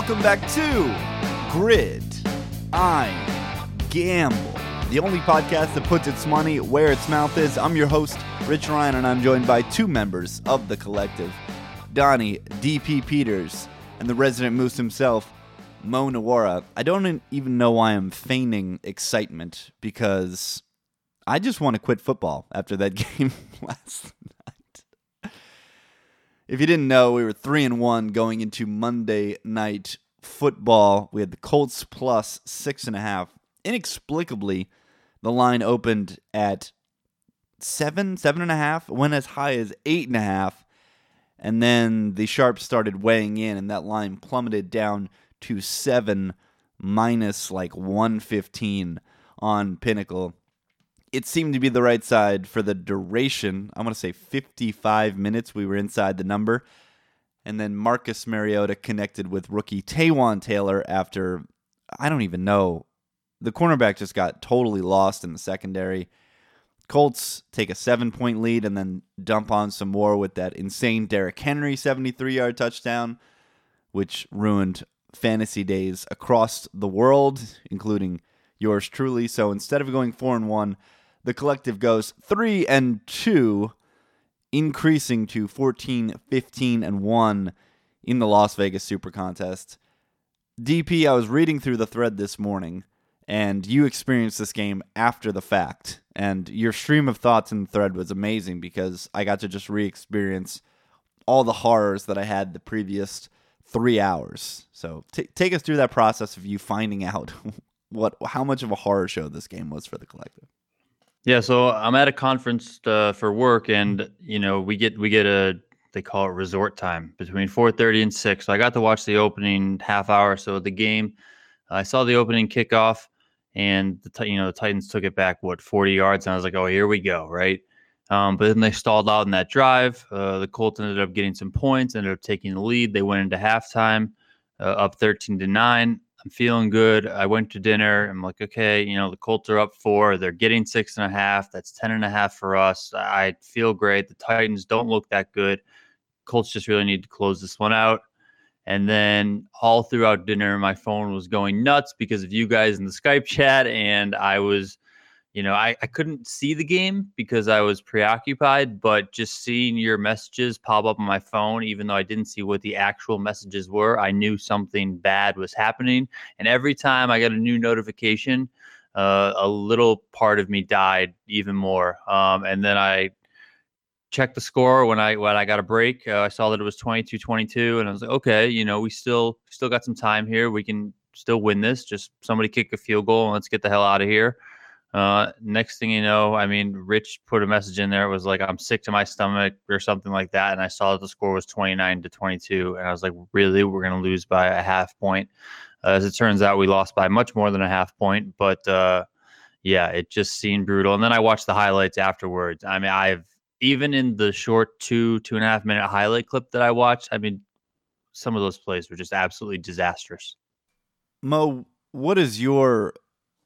welcome back to Grid I Gamble, the only podcast that puts its money where its mouth is. I'm your host, Rich Ryan, and I'm joined by two members of the collective Donnie DP Peters and the resident moose himself, Mo Nawara. I don't even know why I'm feigning excitement because I just want to quit football after that game last night. If you didn't know, we were three and one going into Monday night football. We had the Colts plus six and a half. Inexplicably, the line opened at seven, seven and a half, went as high as eight and a half. And then the sharps started weighing in, and that line plummeted down to seven minus like 115 on Pinnacle. It seemed to be the right side for the duration. I want to say 55 minutes. We were inside the number. And then Marcus Mariota connected with rookie Taywan Taylor after, I don't even know. The cornerback just got totally lost in the secondary. Colts take a seven point lead and then dump on some more with that insane Derrick Henry 73 yard touchdown, which ruined fantasy days across the world, including yours truly. So instead of going four and one, the collective goes three and two increasing to 14, 15, and 1 in the Las Vegas Super Contest. DP, I was reading through the thread this morning, and you experienced this game after the fact. And your stream of thoughts in the thread was amazing because I got to just re experience all the horrors that I had the previous three hours. So t- take us through that process of you finding out what how much of a horror show this game was for the collective. Yeah, so I'm at a conference uh, for work, and you know we get we get a they call it resort time between 4:30 and 6. So I got to watch the opening half hour so the game. I saw the opening kickoff, and the you know the Titans took it back what 40 yards, and I was like, oh here we go, right? Um, but then they stalled out in that drive. Uh, the Colts ended up getting some points, ended up taking the lead. They went into halftime uh, up 13 to nine. I'm feeling good. I went to dinner. I'm like, okay, you know, the Colts are up four. They're getting six and a half. That's ten and a half for us. I feel great. The Titans don't look that good. Colts just really need to close this one out. And then all throughout dinner, my phone was going nuts because of you guys in the Skype chat. And I was you know, I, I couldn't see the game because I was preoccupied, but just seeing your messages pop up on my phone, even though I didn't see what the actual messages were, I knew something bad was happening. And every time I got a new notification, uh, a little part of me died even more. Um, and then I checked the score when I when I got a break. Uh, I saw that it was 22-22, and I was like, okay, you know, we still still got some time here. We can still win this. Just somebody kick a field goal and let's get the hell out of here. Uh, next thing you know, I mean, Rich put a message in there. It was like, I'm sick to my stomach or something like that. And I saw that the score was 29 to 22. And I was like, really? We're going to lose by a half point. Uh, as it turns out, we lost by much more than a half point. But uh, yeah, it just seemed brutal. And then I watched the highlights afterwards. I mean, I've even in the short two, two and a half minute highlight clip that I watched, I mean, some of those plays were just absolutely disastrous. Mo, what is your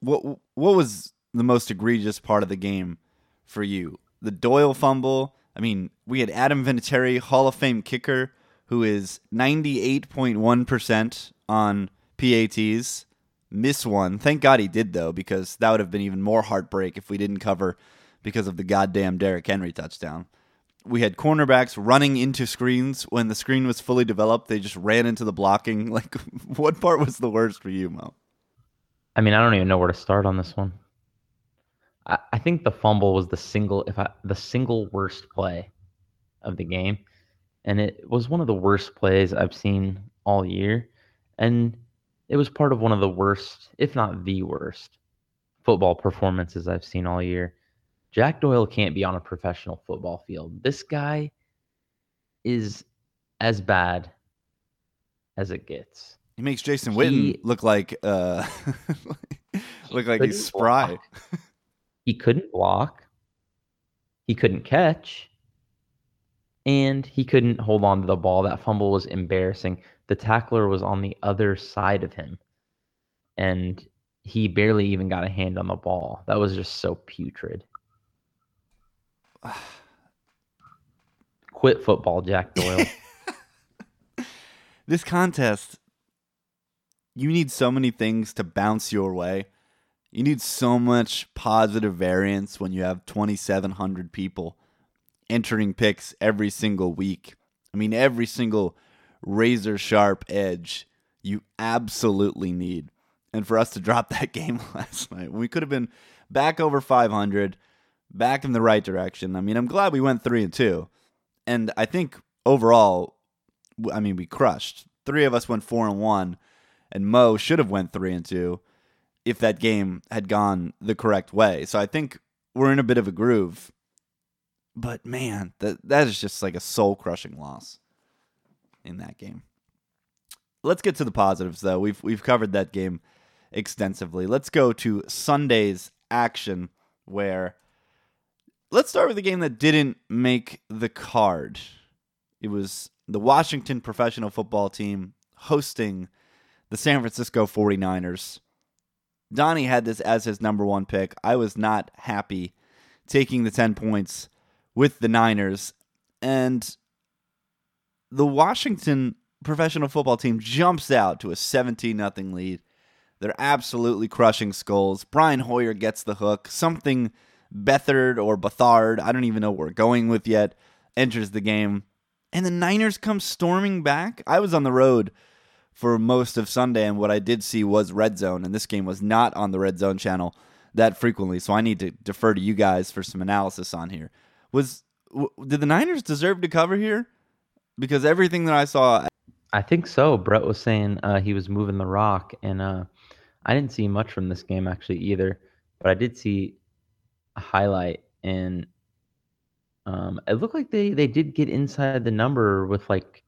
what what was the most egregious part of the game for you? The Doyle fumble. I mean, we had Adam Vinatieri, Hall of Fame kicker, who is 98.1% on PATs. Miss one. Thank God he did, though, because that would have been even more heartbreak if we didn't cover because of the goddamn Derrick Henry touchdown. We had cornerbacks running into screens when the screen was fully developed. They just ran into the blocking. Like, what part was the worst for you, Mo? I mean, I don't even know where to start on this one. I, I think the fumble was the single, if I, the single worst play of the game, and it was one of the worst plays I've seen all year, and it was part of one of the worst, if not the worst, football performances I've seen all year. Jack Doyle can't be on a professional football field. This guy is as bad as it gets. He makes Jason Witten look like uh look like he's spry. he couldn't block, he couldn't catch, and he couldn't hold on to the ball. That fumble was embarrassing. The tackler was on the other side of him, and he barely even got a hand on the ball. That was just so putrid. Quit football, Jack Doyle. this contest, you need so many things to bounce your way. You need so much positive variance when you have 2,700 people entering picks every single week. I mean, every single razor sharp edge you absolutely need. And for us to drop that game last night, we could have been back over 500, back in the right direction. I mean, I'm glad we went 3 and 2. And I think overall I mean, we crushed. 3 of us went 4 and 1 and Mo should have went 3 and 2 if that game had gone the correct way. So I think we're in a bit of a groove. But man, that that is just like a soul-crushing loss in that game. Let's get to the positives though. We've we've covered that game extensively. Let's go to Sunday's action where let's start with the game that didn't make the card. It was the Washington professional football team hosting the San Francisco 49ers. Donnie had this as his number one pick. I was not happy taking the 10 points with the Niners. And the Washington professional football team jumps out to a 17 0 lead. They're absolutely crushing skulls. Brian Hoyer gets the hook. Something Beathard or Bethard, I don't even know where we're going with yet, enters the game. And the Niners come storming back. I was on the road for most of Sunday, and what I did see was red zone, and this game was not on the red zone channel that frequently. So I need to defer to you guys for some analysis on here. Was did the Niners deserve to cover here? Because everything that I saw, I think so. Brett was saying uh, he was moving the rock, and uh, I didn't see much from this game actually either. But I did see a highlight, and um, it looked like they they did get inside the number with like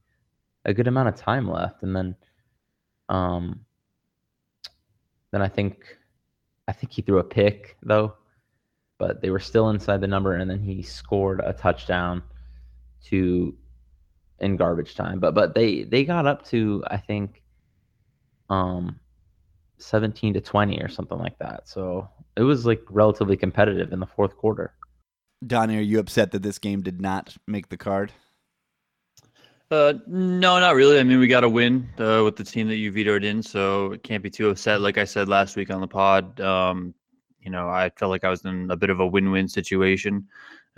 a good amount of time left, and then um, then I think I think he threw a pick though, but they were still inside the number, and then he scored a touchdown to in garbage time. But but they they got up to I think um 17 to 20 or something like that. So it was like relatively competitive in the fourth quarter. Donnie, are you upset that this game did not make the card? Uh, no, not really. I mean, we got a win uh, with the team that you vetoed in, so it can't be too upset. Like I said last week on the pod, um, you know, I felt like I was in a bit of a win-win situation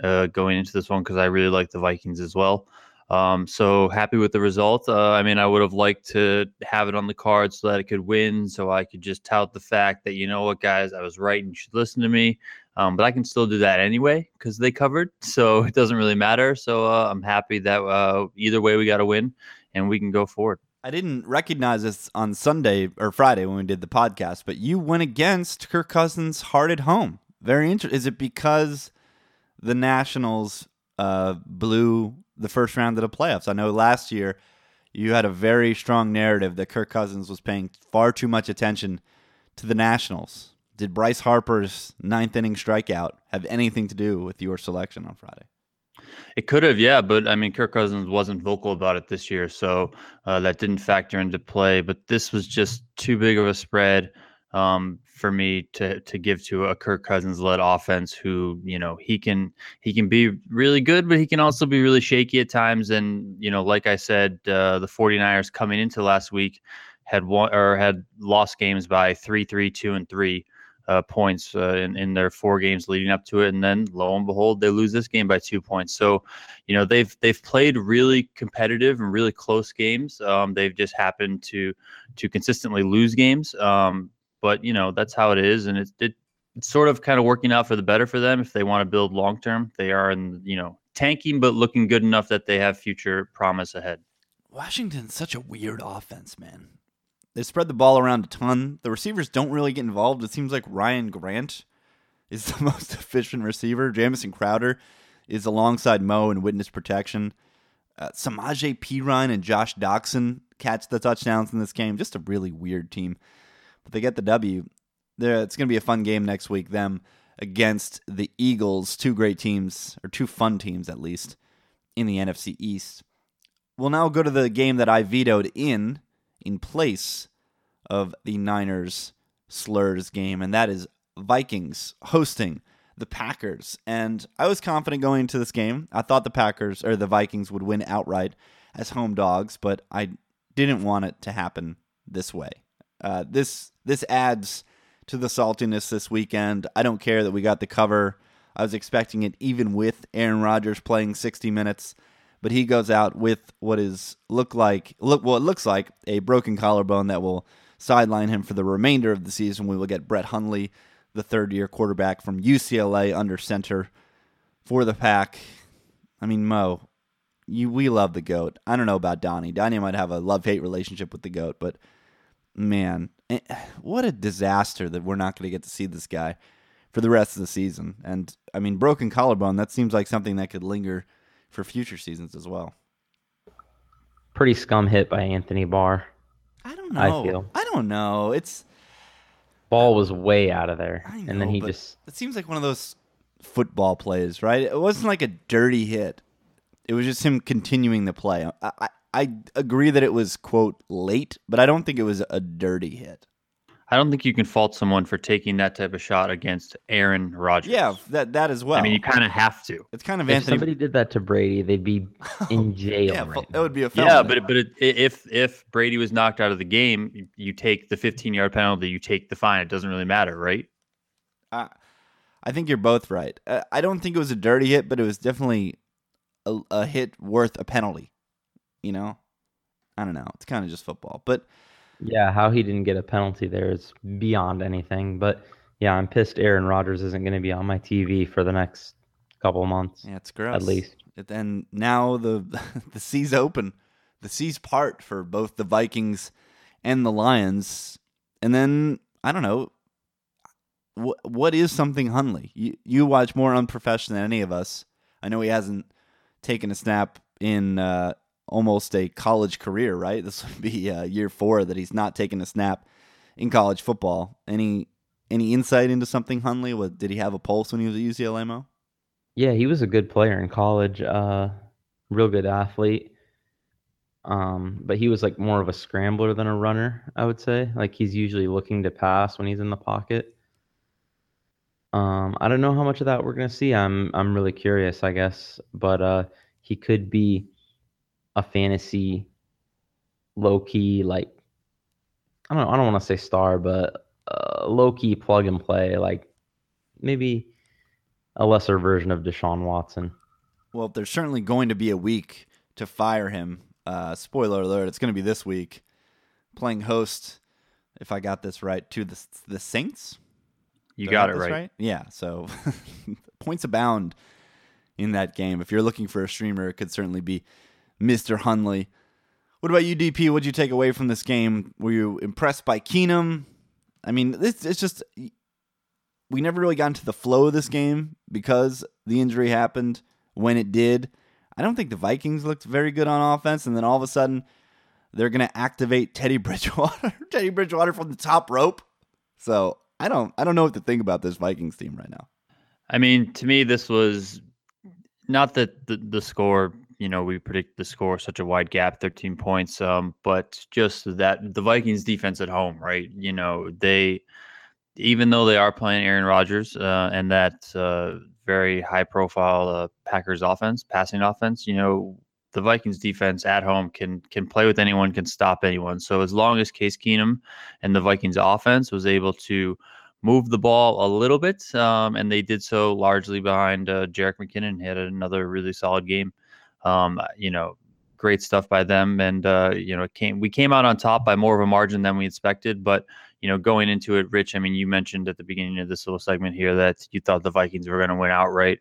uh, going into this one because I really like the Vikings as well. Um, so happy with the result. Uh, I mean, I would have liked to have it on the card so that it could win, so I could just tout the fact that you know what, guys, I was right and you should listen to me. Um, but I can still do that anyway because they covered, so it doesn't really matter. So uh, I'm happy that uh, either way we got a win, and we can go forward. I didn't recognize this on Sunday or Friday when we did the podcast, but you went against Kirk Cousins hard at home. Very interesting. Is it because the Nationals uh, blew the first round of the playoffs? I know last year you had a very strong narrative that Kirk Cousins was paying far too much attention to the Nationals. Did Bryce Harper's ninth inning strikeout have anything to do with your selection on Friday? It could have, yeah, but I mean, Kirk Cousins wasn't vocal about it this year, so uh, that didn't factor into play. But this was just too big of a spread um, for me to to give to a Kirk Cousins led offense, who you know he can he can be really good, but he can also be really shaky at times. And you know, like I said, uh, the 49ers coming into last week had won or had lost games by three, three, two, and three uh, points uh, in, in their four games leading up to it, and then lo and behold, they lose this game by two points. So, you know, they've they've played really competitive and really close games. Um, they've just happened to to consistently lose games. Um, but you know, that's how it is, and it, it it's sort of kind of working out for the better for them if they want to build long term. They are in you know tanking, but looking good enough that they have future promise ahead. Washington's such a weird offense, man. They spread the ball around a ton. The receivers don't really get involved. It seems like Ryan Grant is the most efficient receiver. Jamison Crowder is alongside Mo in witness protection. Uh, Samaje Perine and Josh Doctson catch the touchdowns in this game. Just a really weird team. But they get the W. They're, it's going to be a fun game next week. Them against the Eagles, two great teams, or two fun teams at least, in the NFC East. We'll now go to the game that I vetoed in in place of the Niners slurs game, and that is Vikings hosting the Packers. And I was confident going into this game. I thought the Packers or the Vikings would win outright as home dogs, but I didn't want it to happen this way. Uh, this this adds to the saltiness this weekend. I don't care that we got the cover. I was expecting it even with Aaron Rodgers playing 60 minutes, but he goes out with what is look like look what looks like a broken collarbone that will sideline him for the remainder of the season. We will get Brett Hundley, the third year quarterback from UCLA, under center for the pack. I mean, Mo, you we love the goat. I don't know about Donnie. Donnie might have a love hate relationship with the goat, but man, eh, what a disaster that we're not going to get to see this guy for the rest of the season. And I mean, broken collarbone. That seems like something that could linger for future seasons as well. Pretty scum hit by Anthony Barr. I don't know. I feel. I don't know. It's Ball was way out of there, I know, and then he just it seems like one of those football plays, right? It wasn't like a dirty hit. It was just him continuing the play. I, I, I agree that it was quote late, but I don't think it was a dirty hit. I don't think you can fault someone for taking that type of shot against Aaron Rodgers. Yeah, that that as well. I mean, you kind of have to. it's kind of if Anthony. somebody did that to Brady, they'd be in jail. yeah, right that would be a felony. Yeah, but but it, if if Brady was knocked out of the game, you, you take the 15 yard penalty, you take the fine. It doesn't really matter, right? I, I think you're both right. Uh, I don't think it was a dirty hit, but it was definitely a, a hit worth a penalty. You know, I don't know. It's kind of just football, but Yeah, how he didn't get a penalty there is beyond anything. But yeah, I'm pissed Aaron Rodgers isn't going to be on my TV for the next couple months. yeah, it's gross. At least. and now the the sea's open. The sea's part for both the Vikings and the Lions. And then I don't know. What what is something Hundley? You you watch more unprofessional than any of us. I know he hasn't taken a snap in uh, almost a college career, right? This would be uh, year four that he's not taken a snap in college football. Any any insight into something Hundley? What did he have a pulse when he was at UCLA? Mo? Yeah, he was a good player in college. Uh, real good athlete. Um, but he was like more of a scrambler than a runner, I would say. Like he's usually looking to pass when he's in the pocket. Um, I don't know how much of that we're gonna see. I'm I'm really curious, I guess. But uh, he could be a fantasy low key like I don't I don't want to say star, but uh, low key plug and play like maybe a lesser version of Deshaun Watson. Well, there's certainly going to be a week to fire him. Uh, spoiler alert: it's going to be this week, playing host. If I got this right, to the the Saints. You Did got it this right. Yeah. So points abound in that game. If you're looking for a streamer, it could certainly be Mr. Hundley. What about you, DP? What'd you take away from this game? Were you impressed by Keenum? I mean, this it's just we never really got into the flow of this game because the injury happened when it did. I don't think the Vikings looked very good on offense, and then all of a sudden they're going to activate Teddy Bridgewater, Teddy Bridgewater from the top rope. So I don't, I don't know what to think about this Vikings team right now. I mean, to me, this was not that the, the score, you know, we predict the score such a wide gap, 13 points, um, but just that the Vikings defense at home, right? You know, they, even though they are playing Aaron Rodgers uh, and that uh, very high profile uh, Packers offense, passing offense, you know, the Vikings defense at home can can play with anyone, can stop anyone. So as long as Case Keenum and the Vikings offense was able to move the ball a little bit, um, and they did so largely behind uh, Jerick McKinnon. He had another really solid game. Um, you know, great stuff by them, and uh, you know, it came we came out on top by more of a margin than we expected. But you know, going into it, Rich, I mean, you mentioned at the beginning of this little segment here that you thought the Vikings were going to win outright.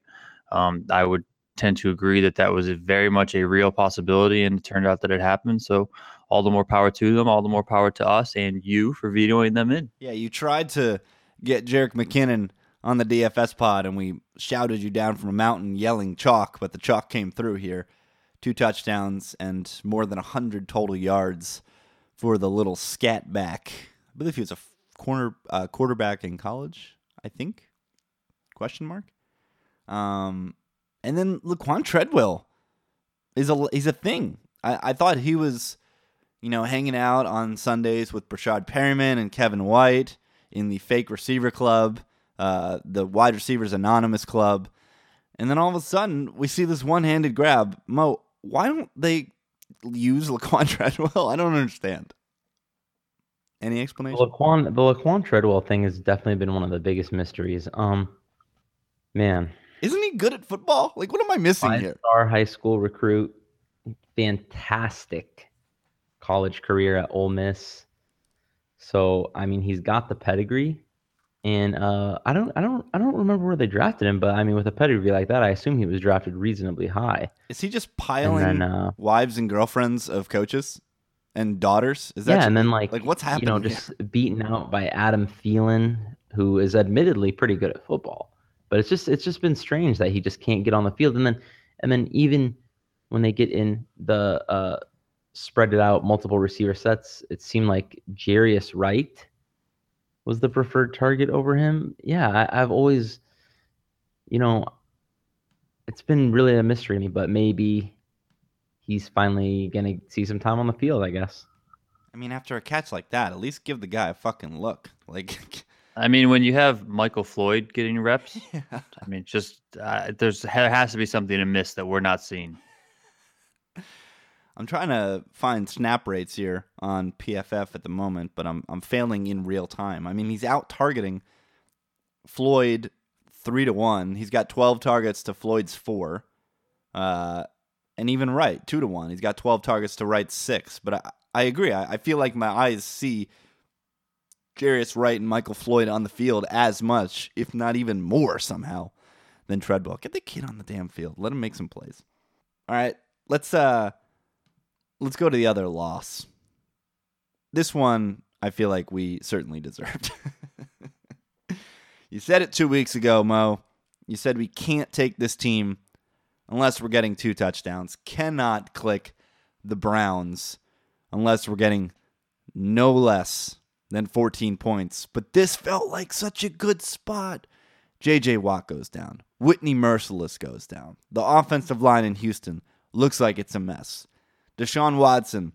Um, I would tend to agree that that was very much a real possibility, and it turned out that it happened. So, all the more power to them, all the more power to us and you for vetoing them in. Yeah, you tried to get Jerick McKinnon on the DFS pod, and we shouted you down from a mountain yelling chalk, but the chalk came through here. Two touchdowns and more than 100 total yards for the little scat back. I believe he was a corner uh, quarterback in college, I think. Question mark. Um, and then Laquan Treadwell is a he's a thing. I, I thought he was, you know, hanging out on Sundays with Breshad Perriman and Kevin White in the fake receiver club, uh, the wide receivers anonymous club, and then all of a sudden we see this one handed grab. Mo, why don't they use Laquan Treadwell? I don't understand. Any The explanation? Laquan, the Laquan Treadwell thing has definitely been one of the biggest mysteries. Um, man, Isn't he good at football? Like, what am I missing five here? star high school recruit, fantastic college career at Ole Miss. So I mean, he's got the pedigree, and uh, I don't, I don't, I don't remember where they drafted him, but I mean, with a pedigree like that, I assume he was drafted reasonably high. Is he just And piling then, uh, wives and girlfriends of coaches and daughters? Is that yeah, ju- and then like, like what's You happening? know, here? just beaten out by Adam Thielen, who is admittedly pretty good at football, but it's just, it's just been strange that he just can't get on the field, and then, and then even when they get in the uh, spread it out multiple receiver sets, it seemed like Jarius Wright was the preferred target over him. Yeah, I, I've always, you know, it's been really a mystery to me, but maybe he's finally gonna see some time on the field. I guess. I mean, after a catch like that, at least give the guy a fucking look. Like, I mean, when you have Michael Floyd getting reps, yeah. I mean, just uh, there's there has to be something amiss that we're not seeing. I'm trying to find snap rates here on PFF at the moment, but I'm I'm failing in real time. I mean, he's out targeting Floyd three to one. He's got 12 targets to Floyd's four, uh, and even Wright two to one. He's got 12 targets to Wright's six. But I, I agree. I, I feel like my eyes see Jarius Wright and Michael Floyd on the field as much, if not even more somehow, than Treadwell. Get the kid on the damn field. Let him make some plays. All right, let's uh let's go to the other loss. This one I feel like we certainly deserved. you said it 2 weeks ago, Mo. You said we can't take this team unless we're getting two touchdowns. Cannot click the Browns unless we're getting no less than 14 points. But this felt like such a good spot. JJ Watt goes down. Whitney Mercilus goes down. The offensive line in Houston looks like it's a mess. Deshaun Watson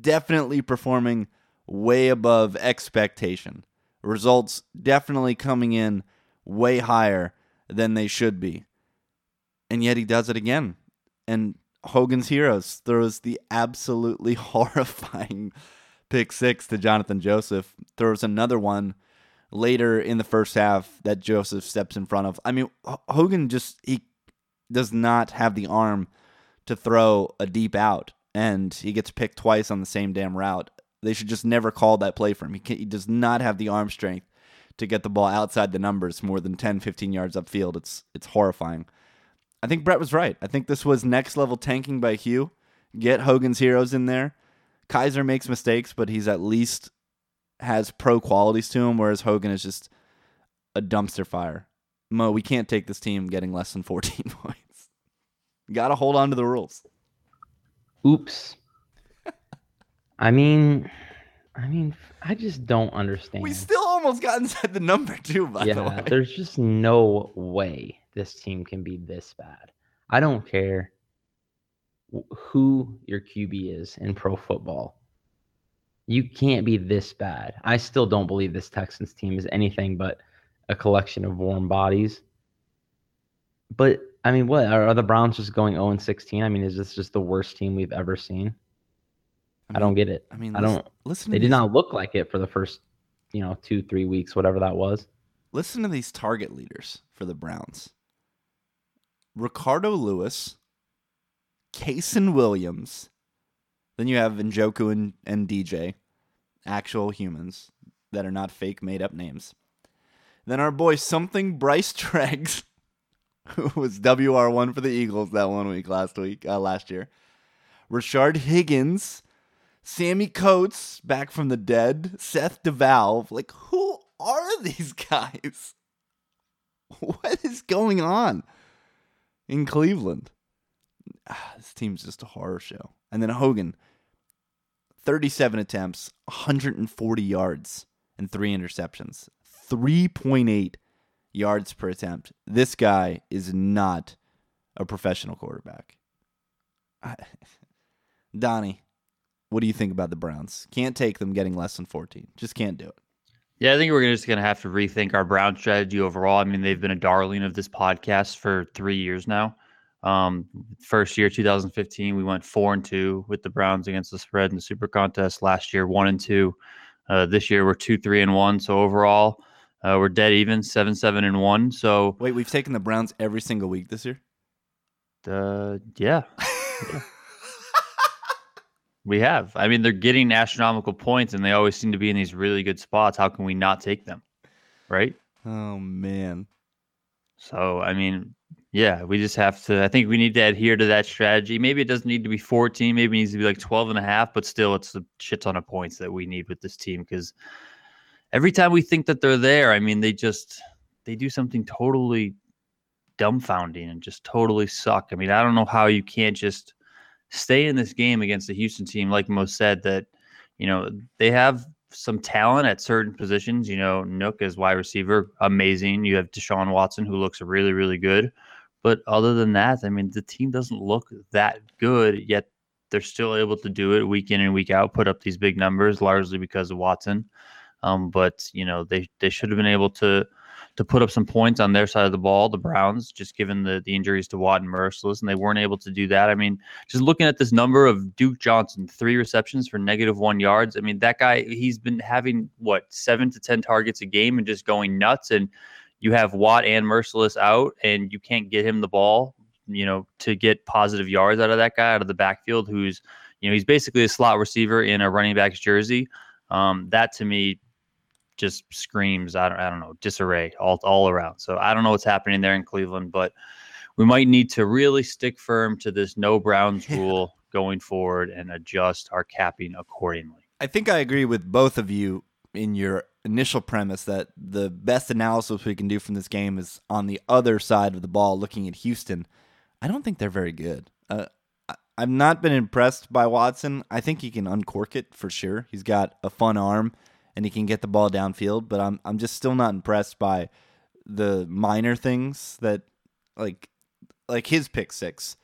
definitely performing way above expectation. Results definitely coming in way higher than they should be. And yet he does it again. And Hogan's Heroes throws the absolutely horrifying pick six to Johnathan Joseph. Throws another one later in the first half that Joseph steps in front of. I mean, Hogan just he does not have the arm to throw a deep out, and he gets picked twice on the same damn route. They should just never call that play for him. He, can, he does not have the arm strength to get the ball outside the numbers more than 10, 15 yards upfield. It's it's horrifying. I think Brett was right. I think this was next level tanking by Hue. Get Hogan's heroes in there. Kizer makes mistakes, but he's at least has pro qualities to him, whereas Hogan is just a dumpster fire. Mo, we can't take this team getting less than 14 points. Got to hold on to the rules. Oops. I mean, I mean, I just don't understand. We still almost got inside the number two, by the yeah, way. there's just no way this team can be this bad. I don't care who your QB is in pro football. You can't be this bad. I still don't believe this Texans team is anything but a collection of warm bodies. But I mean, what are, are the Browns just going 0 and 16? I mean, is this just the worst team we've ever seen? I, don't get it. I mean, I don't. listen. They to did these, not look like it for the first, you know, two, three weeks, whatever that was. listen to these target leaders for the Browns. Ricardo Louis, Kasen Williams, then you have Njoku and, and DJ, actual humans that are not fake made up names. Then our boy something Bryce Treggs, who was WR1 for the Eagles that one week last week, uh, last year. Rashard Higgins, Sammy Coates back from the dead, Seth DeValve. Like, who are these guys? What is going on in Cleveland? Ah, this team's just a horror show. And then Hogan, 37 attempts, 140 yards, and three interceptions. 3.8 yards per attempt. This guy is not a professional quarterback. Donnie, what do you think about the Browns? Can't take them getting less than 14. Just can't do it. Yeah, I think we're just going to have to rethink our Brown strategy overall. I mean, they've been a darling of this podcast for three years now. Um, first year, 2015, we went four and two with the Browns against the spread in the Super Contest. Last year, one and two Uh, this year we're two, three, and one. So overall, uh, we're dead even, seven, seven, and one. So Wait, we've taken the Browns every single week this year. uh, yeah, we have. I mean, they're getting astronomical points, and they always seem to be in these really good spots. How can we not take them? Right. oh man. So, I mean, yeah, we just have to. I think we need to adhere to that strategy. Maybe it doesn't need to be 14, maybe it needs to be like 12 and a half, but still, it's a shit ton of points that we need with this team because every time we think that they're there, I mean, they just they do something totally dumbfounding and just totally suck. I mean, I don't know how you can't just stay in this game against the Houston team, like Mo said, that you know they have some talent at certain positions. You know, Nuk as wide receiver, amazing. You have Deshaun Watson, who looks really, really good. But other than that, I mean, the team doesn't look that good yet. They're still able to do it week in and week out, put up these big numbers, largely because of Watson. Um, but you know, they they should have been able to to put up some points on their side of the ball, the Browns, just given the the injuries to Watt and Mercilus, and they weren't able to do that. I mean, just looking at this number of Duke Johnson, three receptions for negative one yards. I mean, that guy, he's been having what seven to ten targets a game and just going nuts. And you have Watt and Mercilus out, and you can't get him the ball, you know, to get positive yards out of that guy out of the backfield, who's you know he's basically a slot receiver in a running back's jersey. Um, that to me just screams I don't I don't know disarray all all around. So I don't know what's happening there in Cleveland, but we might need to really stick firm to this no Browns rule going forward and adjust our capping accordingly. I think I agree with both of you in your initial premise that the best analysis we can do from this game is on the other side of the ball, looking at Houston. I don't think they're very good. Uh, I've not been impressed by Watson. I think he can uncork it for sure. He's got a fun arm and he can get the ball downfield, but I'm I'm just still not impressed by the minor things that like like his pick six.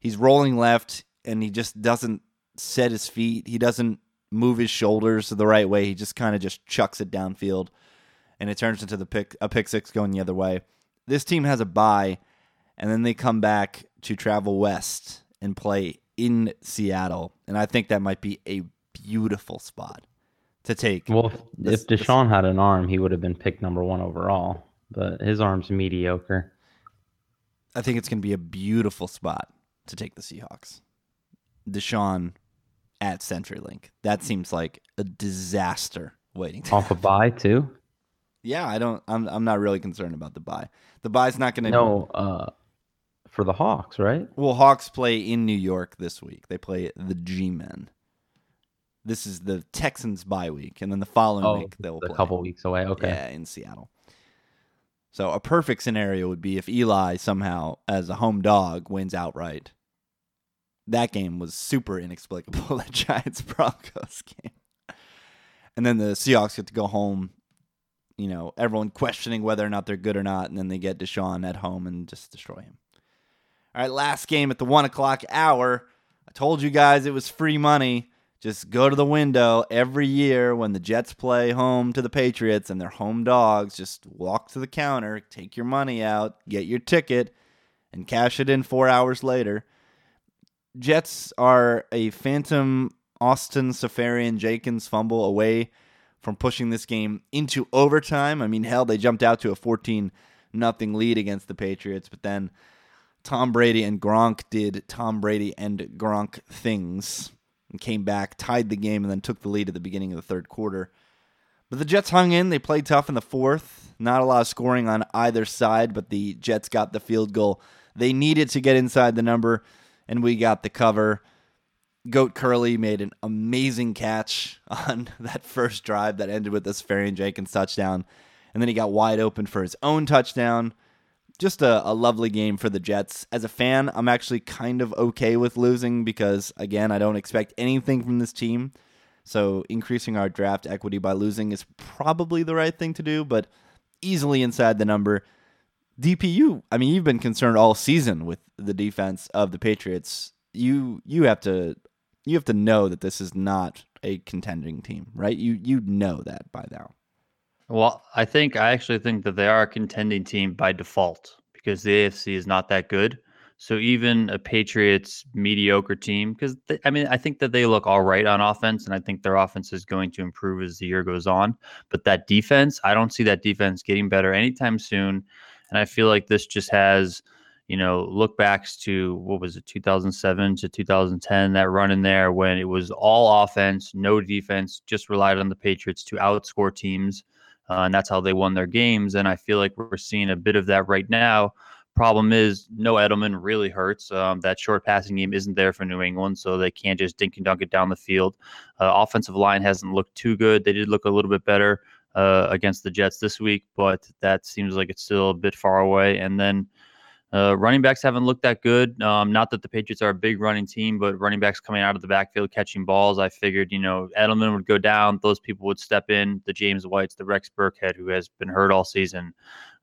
He's rolling left and he just doesn't set his feet. He doesn't move his shoulders the right way. He just kind of just chucks it downfield and it turns into the pick a pick six going the other way. This team has a bye and then they come back to travel west and play in Seattle. And I think that might be a beautiful spot to take. Well, if, This- if this- Deshaun had an arm, he would have been picked number one overall. But his arm's mediocre. I think it's going to be a beautiful spot to take the Seahawks. Deshaun at CenturyLink. That seems like a disaster waiting to Off a bye too. Yeah, I don't. I'm. I'm not really concerned about the bye. The bye's not going to. No, uh, for the Hawks, right? Well, Hawks play in New York this week. They play the G-Men. This is the Texans bye week, and then the following oh, week they'll Oh, a couple weeks away. Okay. Yeah, in Seattle. So a perfect scenario would be if Eli somehow, as a home dog, wins outright. That game was super inexplicable. that Giants Broncos game, and then the Seahawks get to go home. You know, everyone questioning whether or not they're good or not, and then they get Deshaun at home and just destroy him. All right, last game at the one o'clock hour. I told you guys it was free money. Just go to the window every year when the Jets play home to the Patriots and they're home dogs. Just walk to the counter, take your money out, get your ticket, and cash it in four hours later. Jets are a phantom Austin Seferian-Jenkins fumble away from pushing this game into overtime. I mean, hell, they jumped out to a 14 nothing lead against the Patriots, but then Tom Brady and Gronk did Tom Brady and Gronk things and came back, tied the game, and then took the lead at the beginning of the third quarter. But the Jets hung in. They played tough in the fourth. Not a lot of scoring on either side, but the Jets got the field goal they needed to get inside the number, and we got the cover. Goat Curley made an amazing catch on that first drive that ended with this Farian Jenkins touchdown. And then he got wide open for his own touchdown. Just a, a lovely game for the Jets. As a fan, I'm actually kind of okay with losing because, again, I don't expect anything from this team. So increasing our draft equity by losing is probably the right thing to do, but easily inside the number. DPU, I mean, you've been concerned all season with the defense of the Patriots. You you have to you have to know that this is not a contending team, right? You you know that by now. Well, I think I actually think that they are a contending team by default because the AFC is not that good. So even a Patriots mediocre team, because I mean, I think that they look all right on offense, and I think their offense is going to improve as the year goes on. But that defense, I don't see that defense getting better anytime soon. And I feel like this just has, you know, look backs to what was it, 2007 to 2010, that run in there when it was all offense, no defense, just relied on the Patriots to outscore teams. Uh, and that's how they won their games. And I feel like we're seeing a bit of that right now Problem is, no Edelman really hurts. Um, that short passing game isn't there for New England, so they can't just dink and dunk it down the field. Uh, offensive line hasn't looked too good. They did look a little bit better uh, against the Jets this week, but that seems like it's still a bit far away. And then uh, running backs haven't looked that good. Um, not that the Patriots are a big running team, but running backs coming out of the backfield catching balls. I figured, you know, Edelman would go down, those people would step in. The James Whites, the Rex Burkhead, who has been hurt all season,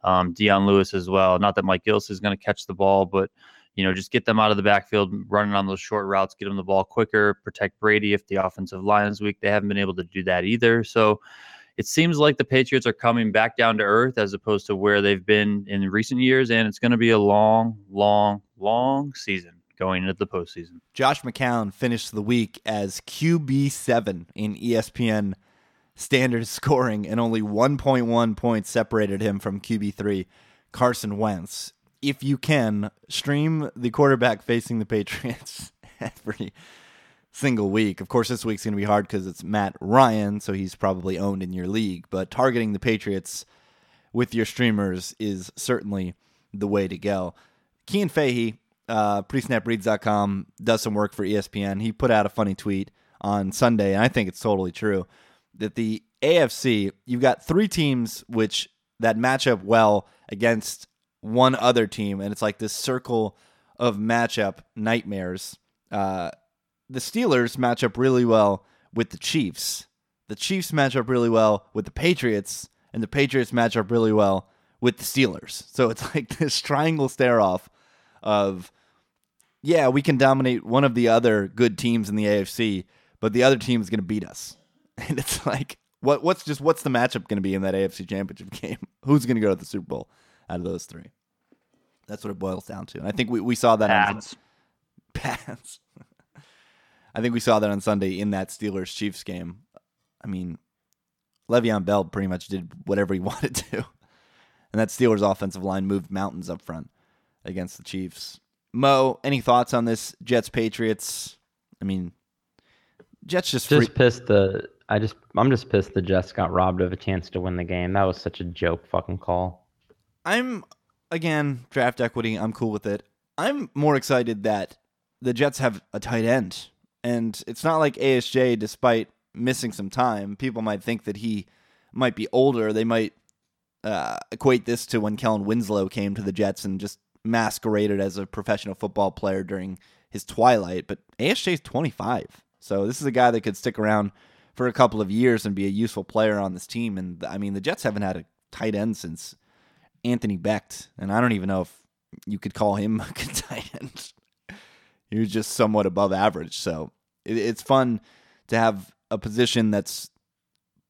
um, Dion Lewis as well. Not that Mike Gillislee is going to catch the ball, but you know, just get them out of the backfield, running on those short routes, get them the ball quicker, protect Brady if the offensive line is weak. They haven't been able to do that either. So it seems like the Patriots are coming back down to earth as opposed to where they've been in recent years, and it's going to be a long, long, long season going into the postseason. Josh McCown finished the week as QB seven in ESPN standard scoring, and only 1.1 points separated him from QB3 Carson Wentz. If you can, stream the quarterback facing the Patriots every single week. Of course, this week's going to be hard because it's Matt Ryan, so he's probably owned in your league, but targeting the Patriots with your streamers is certainly the way to go. Kean Fahey, uh, presnapreads.com, does some work for ESPN. He put out a funny tweet on Sunday, and I think it's totally true that the AFC, you've got three teams which that match up well against one other team, and it's like this circle of matchup nightmares. Uh, the Steelers match up really well with the Chiefs. The Chiefs match up really well with the Patriots, and the Patriots match up really well with the Steelers. So it's like this triangle stare off of, yeah, we can dominate one of the other good teams in the AFC, but the other team is going to beat us. and it's like what what's just what's the matchup going to be in that AFC Championship game? Who's going to go to the Super Bowl out of those three? That's what it boils down to. And I think we, we saw that Pats. on Pats. I think we saw that on Sunday in that Steelers Chiefs game. I mean, Le'Veon Bell pretty much did whatever he wanted to. And that Steelers offensive line moved mountains up front against the Chiefs. Mo, any thoughts on this Jets Patriots? I mean, Jets just just free- pissed the I just I'm just pissed the Jets got robbed of a chance to win the game. That was such a joke fucking call. I'm again draft equity. I'm cool with it. I'm more excited that the Jets have a tight end, and it's not like ASJ. Despite missing some time, people might think that he might be older. They might uh, equate this to when Kellen Winslow came to the Jets and just masqueraded as a professional football player during his twilight. But ASJ is 25, so this is a guy that could stick around for a couple of years and be a useful player on this team. And I mean, the Jets haven't had a tight end since Anthony Becht, and I don't even know if you could call him a good tight end. he was just somewhat above average. So it, it's fun to have a position that's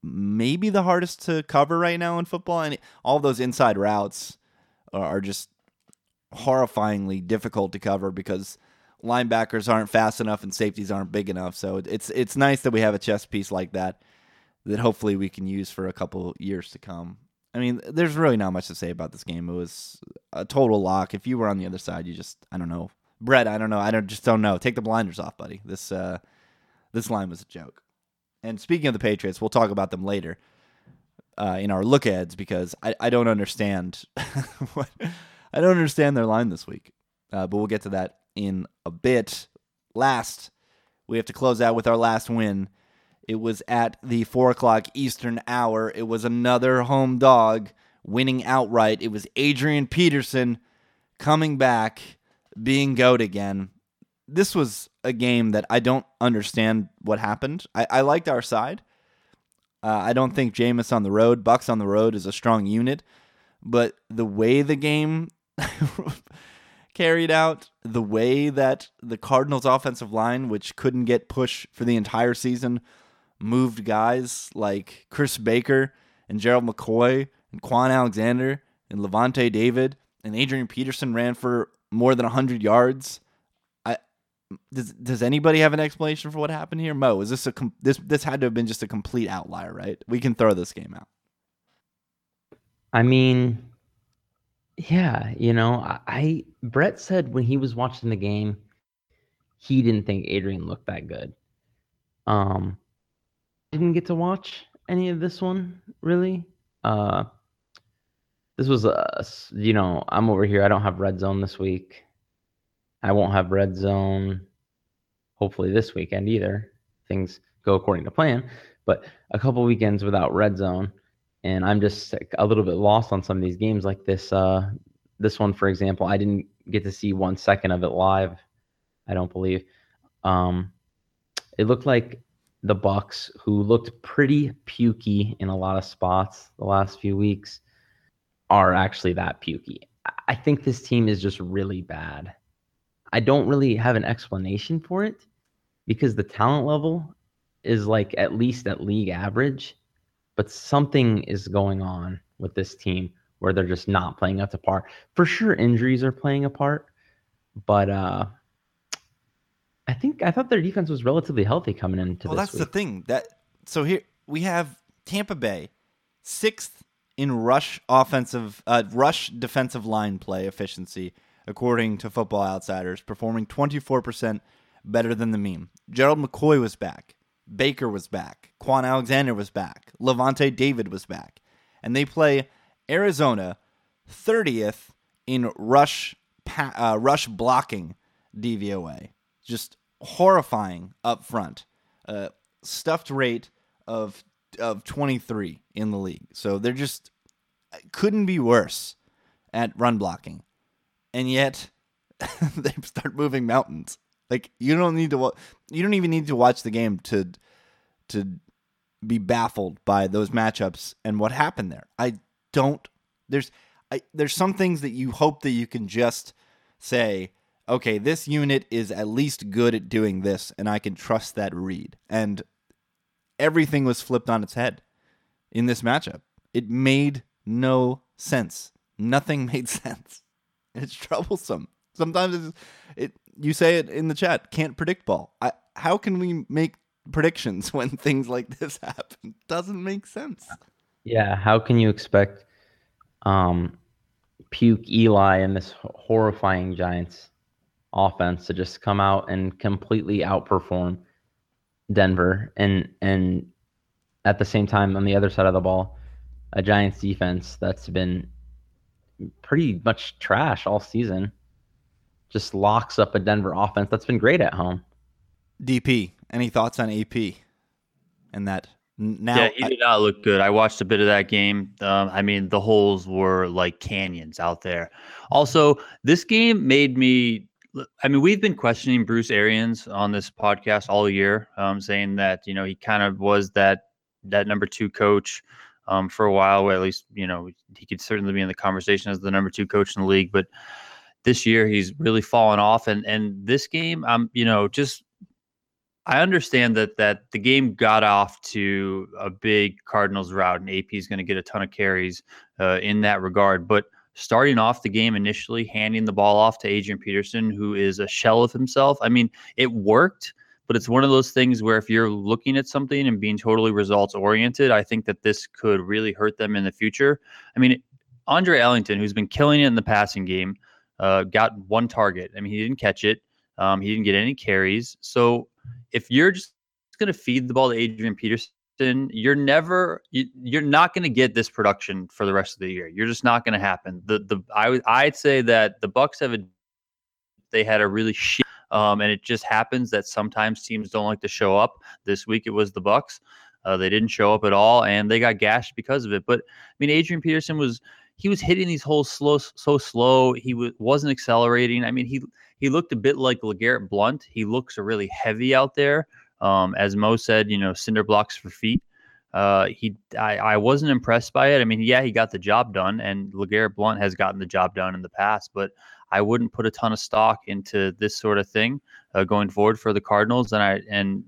maybe the hardest to cover right now in football, and all those inside routes are, are just horrifyingly difficult to cover because linebackers aren't fast enough and safeties aren't big enough. So it's it's nice that we have a chess piece like that that hopefully we can use for a couple years to come. I mean, there's really not much to say about this game. It was a total lock. If you were on the other side, you just I don't know. Brett, I don't know. I don't just don't know. Take the blinders off, buddy. This uh this line was a joke. And speaking of the Patriots, we'll talk about them later uh, in our look ads because I, I don't understand what I don't understand their line this week. Uh, but we'll get to that in a bit. Last, we have to close out with our last win. It was at the four o'clock Eastern hour. It was another home dog winning outright. It was Adrian Peterson coming back, being goat again. This was a game that I don't understand what happened. I, I liked our side. Uh, I don't think Jameis on the road, Bucks on the road is a strong unit, but the way the game carried out, the way that the Cardinals' offensive line, which couldn't get push for the entire season, moved guys like Chris Baker and Gerald McCoy and Kwon Alexander and Lavonte David and Adrian Peterson ran for more than 100 yards. I does does anybody have an explanation for what happened here? Mo, is this a com- this this had to have been just a complete outlier, right? We can throw this game out. I mean, yeah, you know, I, I Brett said when he was watching the game, he didn't think Adrian looked that good. Um, didn't get to watch any of this one really. Uh, this was a you know I'm over here. I don't have red zone this week. I won't have red zone. Hopefully this weekend either. Things go according to plan. But a couple weekends without red zone, and I'm just a little bit lost on some of these games like this. Uh, this one, for example, I didn't get to see one second of it live. I don't believe. Um, it looked like the Bucks, who looked pretty pukey in a lot of spots the last few weeks, are actually that pukey. I think this team is just really bad. I don't really have an explanation for it because the talent level is like at least at league average, but something is going on with this team where they're just not playing up to par. For sure, injuries are playing a part, but uh, I think I thought their defense was relatively healthy coming into. Well, this that's week. the thing. That so here we have Tampa Bay sixth in rush offensive, uh, rush defensive line play efficiency, according to Football Outsiders, performing twenty four percent better than the meme. Gerald McCoy was back. Baker was back. Kwon Alexander was back. Lavonte David was back, and they play Arizona thirtieth in rush pa- uh, rush blocking DVOA just horrifying up front. Uh, stuffed rate of of 23 in the league. So they're just couldn't be worse at run blocking. And yet they start moving mountains. Like you don't need to you don't even need to watch the game to to be baffled by those matchups and what happened there. I don't there's I there's some things that you hope that you can just say okay, this unit is at least good at doing this, and I can trust that read. And everything was flipped on its head in this matchup. It made no sense. Nothing made sense. It's troublesome. Sometimes it's, it. You say it in the chat. Can't predict ball. I, how can we make predictions when things like this happen? Doesn't make sense. Yeah, how can you expect um, puke Eli and this horrifying Giants offense to just come out and completely outperform Denver and and at the same time on the other side of the ball, a Giants defense that's been pretty much trash all season just locks up a Denver offense that's been great at home. DP, any thoughts on AP and that now? yeah, he did not look good. I watched a bit of that game. Um, I mean, the holes were like canyons out there. Also, this game made me I mean, we've been questioning Bruce Arians on this podcast all year, um, saying that you know he kind of was that that number two coach um, for a while. Where at least you know he could certainly be in the conversation as the number two coach in the league. But this year he's really fallen off, and and this game, I'm you know just I understand that that the game got off to a big Cardinals route, and AP is going to get a ton of carries uh, in that regard, but starting off the game initially, handing the ball off to Adrian Peterson, who is a shell of himself. I mean, it worked, but it's one of those things where if you're looking at something and being totally results oriented, I think that this could really hurt them in the future. I mean, Andre Ellington, who's been killing it in the passing game, uh, got one target. I mean, he didn't catch it. Um, he didn't get any carries. So if you're just going to feed the ball to Adrian Peterson, you're never you, are not going to get this production for the rest of the year. You're just not going to happen. The the I I'd say that the Bucks have a they had a really shit um, and it just happens that sometimes teams don't like to show up. This week it was the Bucks. Uh, they didn't show up at all, and they got gashed because of it. But I mean, Adrian Peterson was he was hitting these holes slow, so slow. He w- wasn't accelerating. I mean, he he looked a bit like LeGarrette Blunt. He looks really heavy out there. Um, as Mo said, you know, cinder blocks for feet. Uh, he, I, I wasn't impressed by it. I mean, yeah, he got the job done, and LeGarrette Blunt has gotten the job done in the past, but I wouldn't put a ton of stock into this sort of thing uh, going forward for the Cardinals. And I, and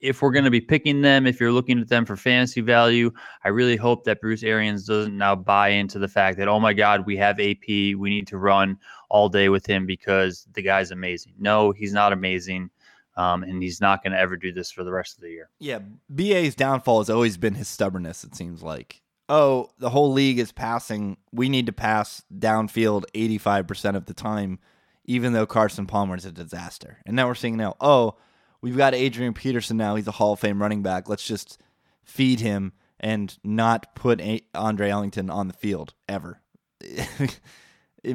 if we're going to be picking them, if you're looking at them for fantasy value, I really hope that Bruce Arians doesn't now buy into the fact that, oh my God, we have AP. We need to run all day with him because the guy's amazing. No, he's not amazing. Um, and he's not going to ever do this for the rest of the year. Yeah. BA's downfall has always been his stubbornness, it seems like. Oh, the whole league is passing. We need to pass downfield 85% of the time, even though Carson Palmer is a disaster. And now we're seeing now, oh, we've got Adrian Peterson now. He's a Hall of Fame running back. Let's just feed him and not put Andre Ellington on the field ever. it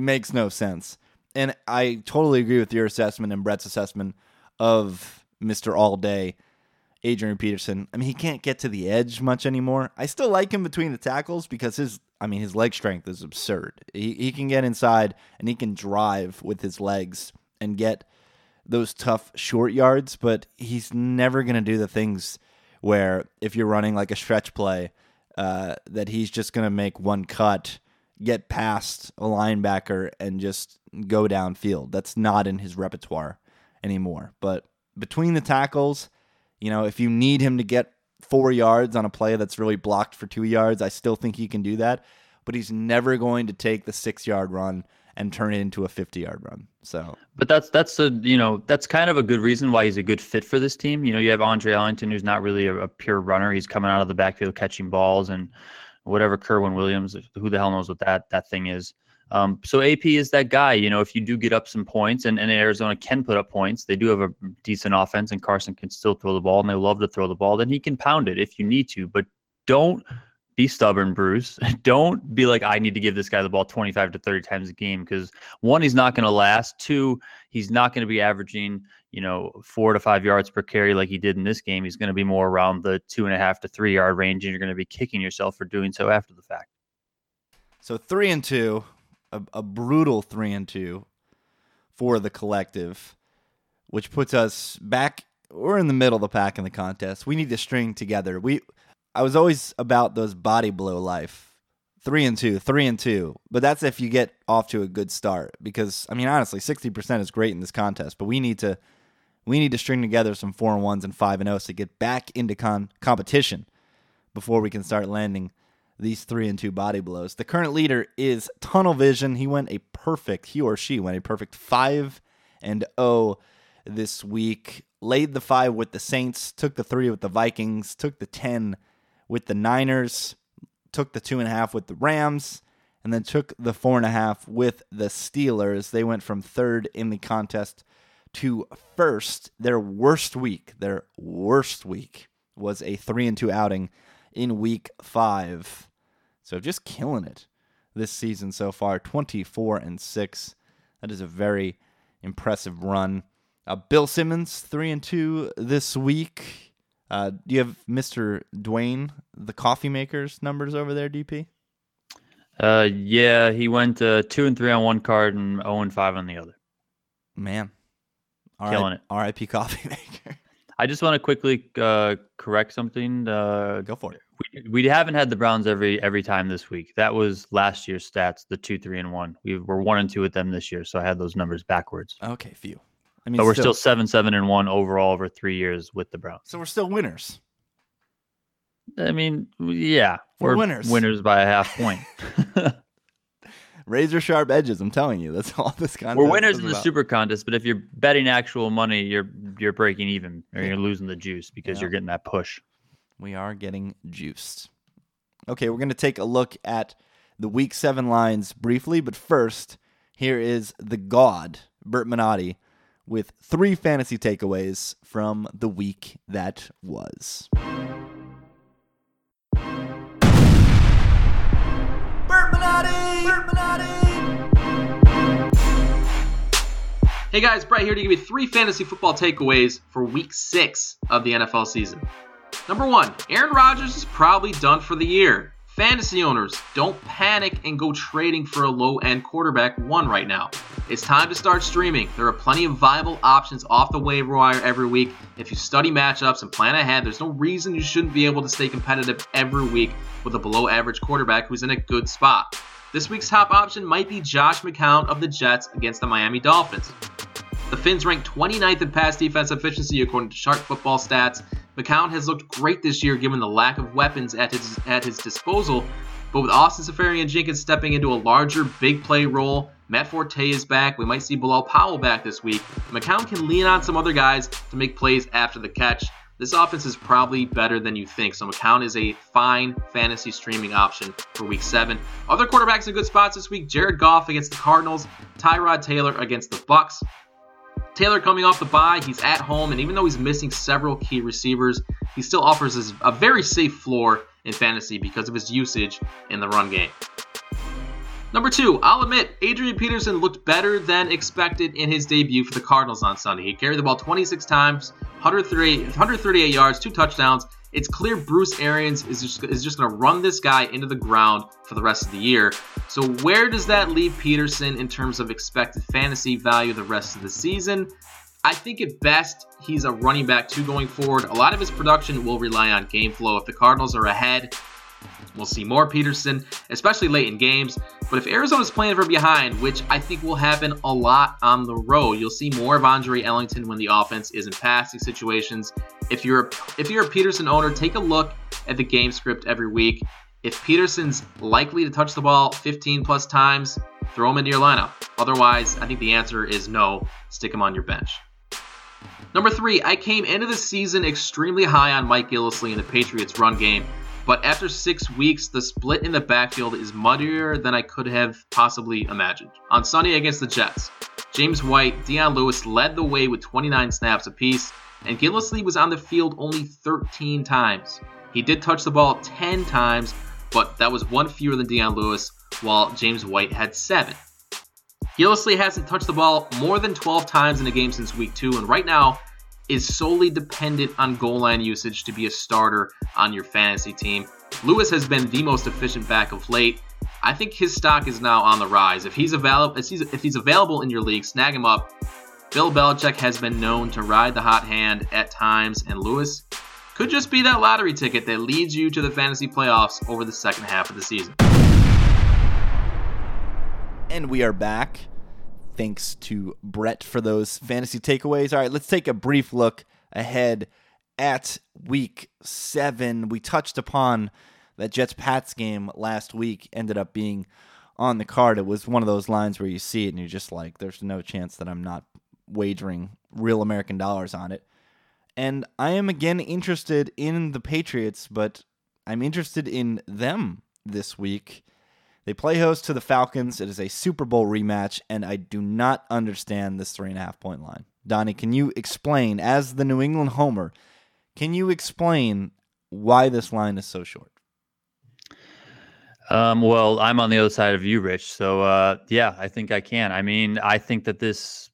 makes no sense. And I totally agree with your assessment and Brett's assessment of Mr. All Day, Adrian Peterson. I mean, he can't get to the edge much anymore. I still like him between the tackles because his I mean, his leg strength is absurd. He he can get inside and he can drive with his legs and get those tough short yards, but he's never going to do the things where if you're running like a stretch play, uh, that he's just going to make one cut, get past a linebacker, and just go downfield. That's not in his repertoire anymore. But between the tackles, you know, if you need him to get four yards on a play that's really blocked for two yards, I still think he can do that. But he's never going to take the six yard run and turn it into a 50 yard run. So, but that's that's a you know that's kind of a good reason why he's a good fit for this team. You know, you have Andre Ellington, who's not really a, a pure runner. He's coming out of the backfield catching balls and whatever Kerwynn Williams, who the hell knows what that that thing is. Um, so AP is that guy. You know, if you do get up some points, and, and Arizona can put up points, they do have a decent offense, and Carson can still throw the ball, and they love to throw the ball. Then he can pound it if you need to, but don't be stubborn, Bruce. Don't be like, I need to give this guy the ball 25 to 30 times a game because one, he's not going to last. Two, he's not going to be averaging, you know, four to five yards per carry like he did in this game. He's going to be more around the two and a half to three yard range, and you're going to be kicking yourself for doing so after the fact. So three and two, a, a brutal three and two for the collective, which puts us back. We're in the middle of the pack in the contest. We need to string together. We I was always about those body blow life. Three and two, three and two. But that's if you get off to a good start. Because I mean, honestly, sixty percent is great in this contest. But we need to we need to string together some four and ones and five and oh O's to get back into con- competition before we can start landing these three and two body blows. The current leader is Tunnel Vision. He went a perfect, he or she went a perfect five and O this week. Laid the five with the Saints, took the three with the Vikings, took the ten with the Niners, took the two and a half with the Rams, and then took the four and a half with the Steelers. They went from third in the contest to first. Their worst week, their worst week was a three and two outing in week five. So just killing it this season so far 24 and 6. That is a very impressive run. Uh, Bill Simmons, 3 and 2 this week. Uh, do you have Mr. Dwayne, the coffee maker's numbers over there, DP? Uh, yeah, he went uh, two and three on one card and zero and five on the other. Man, killing it. R.I.P. Coffee Maker. I just want to quickly uh, correct something. Uh, Go for it. We, we haven't had the Browns every every time this week. That was last year's stats, the two, three, and one. We were one and two with them this year, so I had those numbers backwards. Okay, phew. I mean, but we're still, still seven, seven, and one overall over three years with the Browns. So we're still winners. I mean, yeah, we're, we're winners. Winners by a half point. Razor sharp edges. I'm telling you, that's all this contest. We're winners in the about. super contest, but if you're betting actual money, you're you're breaking even, or you're losing the juice because yeah. you're getting that push. We are getting juiced. Okay, we're going to take a look at the week seven lines briefly, but first, here is the God, Bert Minotti, with three fantasy takeaways from the week that was. Bert Minotti! Bert Minotti! Hey guys, Brett here to give you three fantasy football takeaways for week six of the NFL season. Number one, Aaron Rodgers is probably done for the year. Fantasy owners, don't panic and go trading for a low end quarterback one right now. It's time to start streaming. There are plenty of viable options off the waiver wire every week. If you study matchups and plan ahead, there's no reason you shouldn't be able to stay competitive every week with a below average quarterback who's in a good spot. This week's top option might be Josh McCown of the Jets against the Miami Dolphins. The Finns rank 29th in pass defense efficiency according to Sharp Football Stats. McCown has looked great this year given the lack of weapons at his at his disposal, but with Austin Seferian-Jenkins stepping into a larger big play role, Matt Forte is back. We might see Bilal Powell back this week. McCown can lean on some other guys to make plays after the catch. This offense is probably better than you think, so McCown is a fine fantasy streaming option for week seven. Other quarterbacks in good spots this week: Jared Goff against the Cardinals, Tyrod Taylor against the Bucks. Taylor coming off the bye, he's at home, and even though he's missing several key receivers, he still offers a very safe floor in fantasy because of his usage in the run game. Number two, I'll admit, Adrian Peterson looked better than expected in his debut for the Cardinals on Sunday. He carried the ball 26 times, 138 yards, two touchdowns. It's clear Bruce Arians is just, is just going to run this guy into the ground for the rest of the year. So, where does that leave Peterson in terms of expected fantasy value the rest of the season? I think at best he's a running back two going forward. A lot of his production will rely on game flow. If the Cardinals are ahead, we'll see more Peterson, especially late in games. But if Arizona's playing from behind, which I think will happen a lot on the road, you'll see more of Andre Ellington when the offense is in passing situations. If you're a, if you're a Peterson owner, take a look at the game script every week. If Peterson's likely to touch the ball 15 plus times, throw him into your lineup. Otherwise, I think the answer is no. Stick him on your bench. Number three, I came into the season extremely high on Mike Gillislee in the Patriots run game. But after six weeks, the split in the backfield is muddier than I could have possibly imagined. On Sunday against the Jets, James White, Dion Lewis led the way with 29 snaps apiece, and Gillislee was on the field only 13 times. He did touch the ball 10 times, but that was one fewer than Dion Lewis, while James White had seven. Gillislee hasn't touched the ball more than 12 times in a game since week two, and right now is solely dependent on goal line usage to be a starter on your fantasy team. Lewis has been the most efficient back of late. I think his stock is now on the rise. If he's available, if he's, available in your league, snag him up. Bill Belichick has been known to ride the hot hand at times, and Lewis could just be that lottery ticket that leads you to the fantasy playoffs over the second half of the season. And we are back. Thanks to Brett for those fantasy takeaways. All right, let's take a brief look ahead at week seven. We touched upon that Jets Pats game last week, ended up being on the card. It was one of those lines where you see it and you're just like, there's no chance that I'm not wagering real American dollars on it. And I am again interested in the Patriots, but I'm interested in them this week. They play host to the Falcons. It is a Super Bowl rematch, and I do not understand this three and a half point line. Donnie, can you explain, as the New England homer, can you explain why this line is so short? Um, well, I'm on the other side of you, Rich. So, uh, yeah, I think I can. I mean, I think that this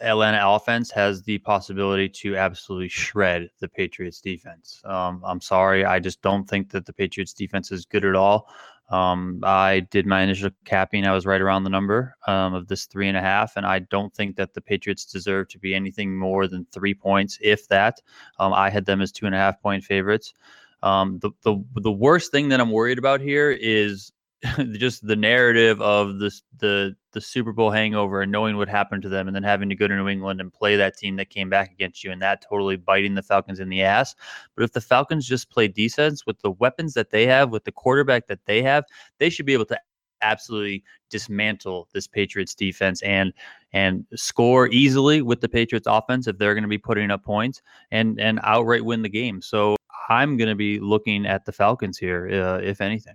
Atlanta offense has the possibility to absolutely shred the Patriots defense. Um, I'm sorry. I just don't think that the Patriots defense is good at all. Um, I did my initial capping. I was right around the number um, of this three and a half, and I don't think that the Patriots deserve to be anything more than three points, if that. Um, I had them as two and a half point favorites. Um, the the the worst thing that I'm worried about here is just the narrative of this the the Super Bowl hangover and knowing what happened to them, and then having to go to New England and play that team that came back against you, and that totally biting the Falcons in the ass. But if the Falcons just play defense with the weapons that they have, with the quarterback that they have, they should be able to absolutely dismantle this Patriots defense and and score easily with the Patriots offense if they're going to be putting up points and and outright win the game. So I'm going to be looking at the Falcons here, uh, if anything.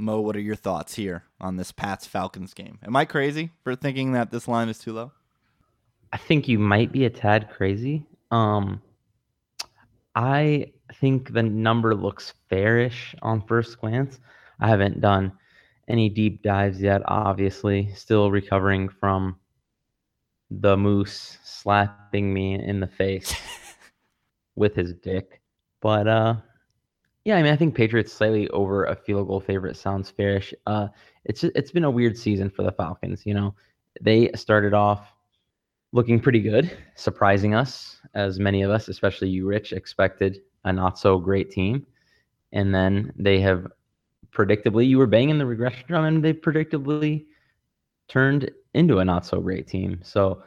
Mo, what are your thoughts here on this Pats Falcons game? Am I crazy for thinking that this line is too low? I think you might be a tad crazy. Um, I think the number looks fairish on first glance. I haven't done any deep dives yet, obviously. Still recovering from the moose slapping me in the face with his dick. But uh yeah, I mean, I think Patriots slightly over a field goal favorite sounds fairish. Uh, it's it's been a weird season for the Falcons. You know, they started off looking pretty good, surprising us, as many of us, especially you, Rich, expected a not so great team, and then they have predictably you were banging the regression drum, and they predictably turned into a not so great team. So,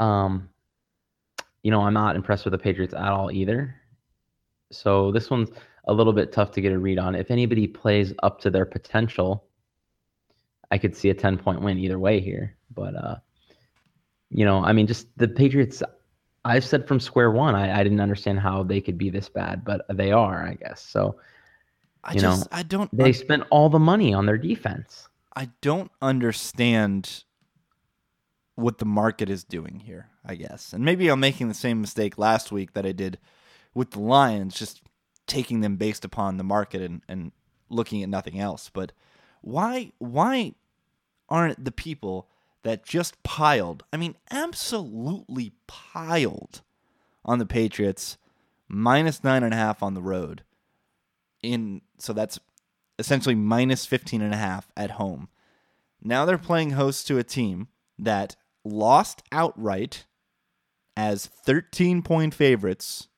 um, you know, I'm not impressed with the Patriots at all either. So this one's a little bit tough to get a read on. If anybody plays up to their potential, I could see a 10 point win either way here. But, uh, you know, I mean, just the Patriots, I've said from square one, I, I didn't understand how they could be this bad, but they are, I guess. So, I you just know, I don't they spent all the money on their defense. I don't understand what the market is doing here, I guess. And maybe I'm making the same mistake last week that I did with the Lions, just taking them based upon the market and, and looking at nothing else. But why why aren't the people that just piled, I mean absolutely piled on the Patriots, minus nine and a half on the road. In so that's essentially minus 15 and a half at home. Now they're playing host to a team that lost outright as 13 point favorites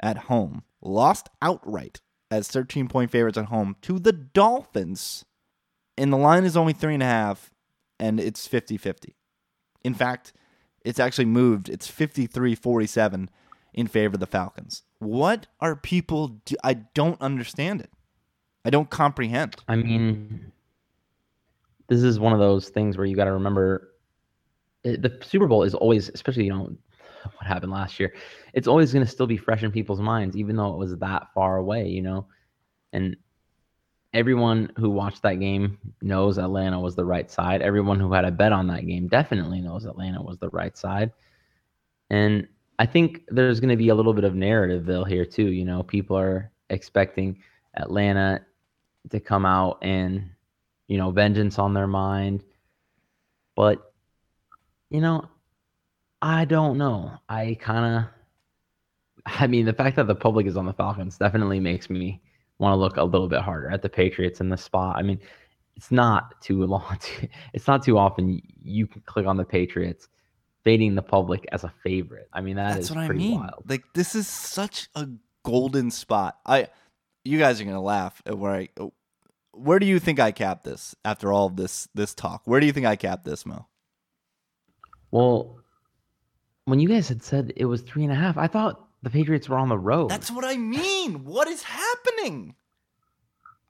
at home. Lost outright as 13 point favorites at home to the Dolphins. And the line is only three and a half, and it's 50 50. In fact, it's actually moved. It's 53 47 in favor of the Falcons. What are people do? I don't understand it. I don't comprehend. I mean, this is one of those things where you got to remember it, the Super Bowl is always, especially, you know, what happened last year, it's always going to still be fresh in people's minds, even though it was that far away, you know? And everyone who watched that game knows Atlanta was the right side. Everyone who had a bet on that game definitely knows Atlanta was the right side. And I think there's going to be a little bit of narrativeville here too. You know, people are expecting Atlanta to come out and, you know, vengeance on their mind. But, you know, I don't know. I kind of, I mean, the fact that the public is on the Falcons definitely makes me want to look a little bit harder at the Patriots in the spot. I mean, it's not too long. To, it's not too often you can click on the Patriots, fading the public as a favorite. I mean, that That's is what I mean. wild. Like this is such a golden spot. I, you guys are gonna laugh at where I. Oh, where do you think I cap this after all of this this talk? Where do you think I cap this, Mo? Well, when you guys had said it was three and a half, I thought the Patriots were on the road. That's what I mean. What is happening?